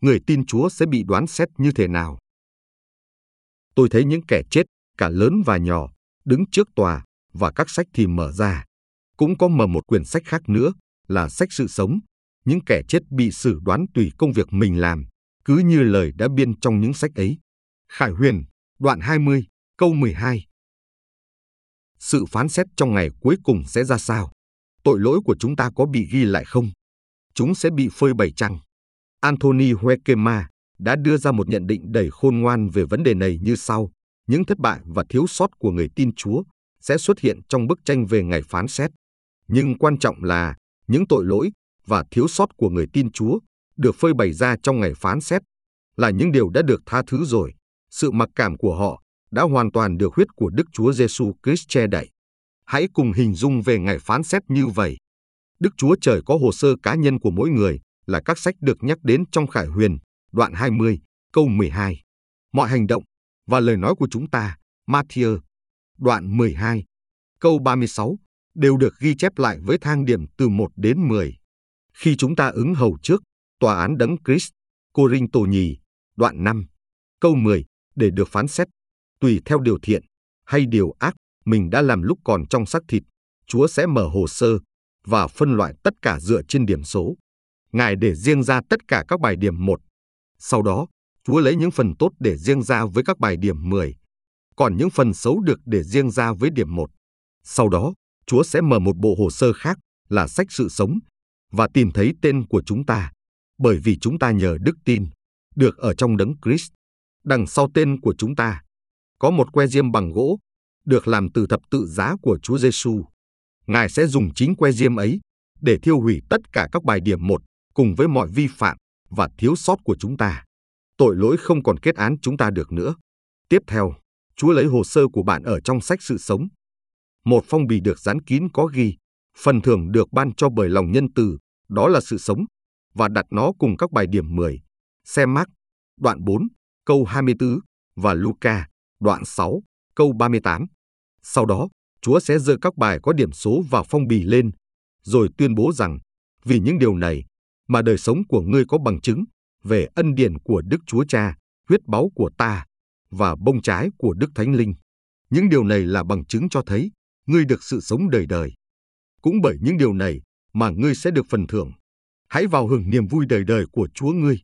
người tin Chúa sẽ bị đoán xét như thế nào. Tôi thấy những kẻ chết, cả lớn và nhỏ, đứng trước tòa, và các sách thì mở ra. Cũng có mở một quyển sách khác nữa, là sách sự sống. Những kẻ chết bị xử đoán tùy công việc mình làm, cứ như lời đã biên trong những sách ấy. Khải Huyền, đoạn 20, câu 12. Sự phán xét trong ngày cuối cùng sẽ ra sao? Tội lỗi của chúng ta có bị ghi lại không? Chúng sẽ bị phơi bày chăng? Anthony Huekema đã đưa ra một nhận định đầy khôn ngoan về vấn đề này như sau. Những thất bại và thiếu sót của người tin Chúa sẽ xuất hiện trong bức tranh về ngày phán xét. Nhưng quan trọng là những tội lỗi và thiếu sót của người tin Chúa được phơi bày ra trong ngày phán xét là những điều đã được tha thứ rồi. Sự mặc cảm của họ đã hoàn toàn được huyết của Đức Chúa Giêsu Christ che đậy. Hãy cùng hình dung về ngày phán xét như vậy. Đức Chúa Trời có hồ sơ cá nhân của mỗi người là các sách được nhắc đến trong Khải Huyền, đoạn 20, câu 12. Mọi hành động và lời nói của chúng ta, Matthew, đoạn 12, câu 36, đều được ghi chép lại với thang điểm từ 1 đến 10. Khi chúng ta ứng hầu trước, tòa án đấng Christ, Cô Rinh Tổ Nhì, đoạn 5, câu 10, để được phán xét, tùy theo điều thiện hay điều ác mình đã làm lúc còn trong xác thịt, Chúa sẽ mở hồ sơ và phân loại tất cả dựa trên điểm số. Ngài để riêng ra tất cả các bài điểm 1. Sau đó, Chúa lấy những phần tốt để riêng ra với các bài điểm 10, còn những phần xấu được để riêng ra với điểm 1. Sau đó, Chúa sẽ mở một bộ hồ sơ khác là sách sự sống và tìm thấy tên của chúng ta, bởi vì chúng ta nhờ đức tin, được ở trong đấng Christ. Đằng sau tên của chúng ta, có một que diêm bằng gỗ, được làm từ thập tự giá của Chúa Giêsu. Ngài sẽ dùng chính que diêm ấy để thiêu hủy tất cả các bài điểm một cùng với mọi vi phạm và thiếu sót của chúng ta. Tội lỗi không còn kết án chúng ta được nữa. Tiếp theo, Chúa lấy hồ sơ của bạn ở trong sách sự sống. Một phong bì được dán kín có ghi, phần thưởng được ban cho bởi lòng nhân từ, đó là sự sống, và đặt nó cùng các bài điểm 10. Xem mắc, đoạn 4, câu 24, và Luca, đoạn 6, câu 38. Sau đó, Chúa sẽ dơ các bài có điểm số vào phong bì lên, rồi tuyên bố rằng, vì những điều này mà đời sống của ngươi có bằng chứng về ân điển của Đức Chúa Cha, huyết báu của ta và bông trái của Đức Thánh Linh. Những điều này là bằng chứng cho thấy ngươi được sự sống đời đời. Cũng bởi những điều này mà ngươi sẽ được phần thưởng. Hãy vào hưởng niềm vui đời đời của Chúa ngươi.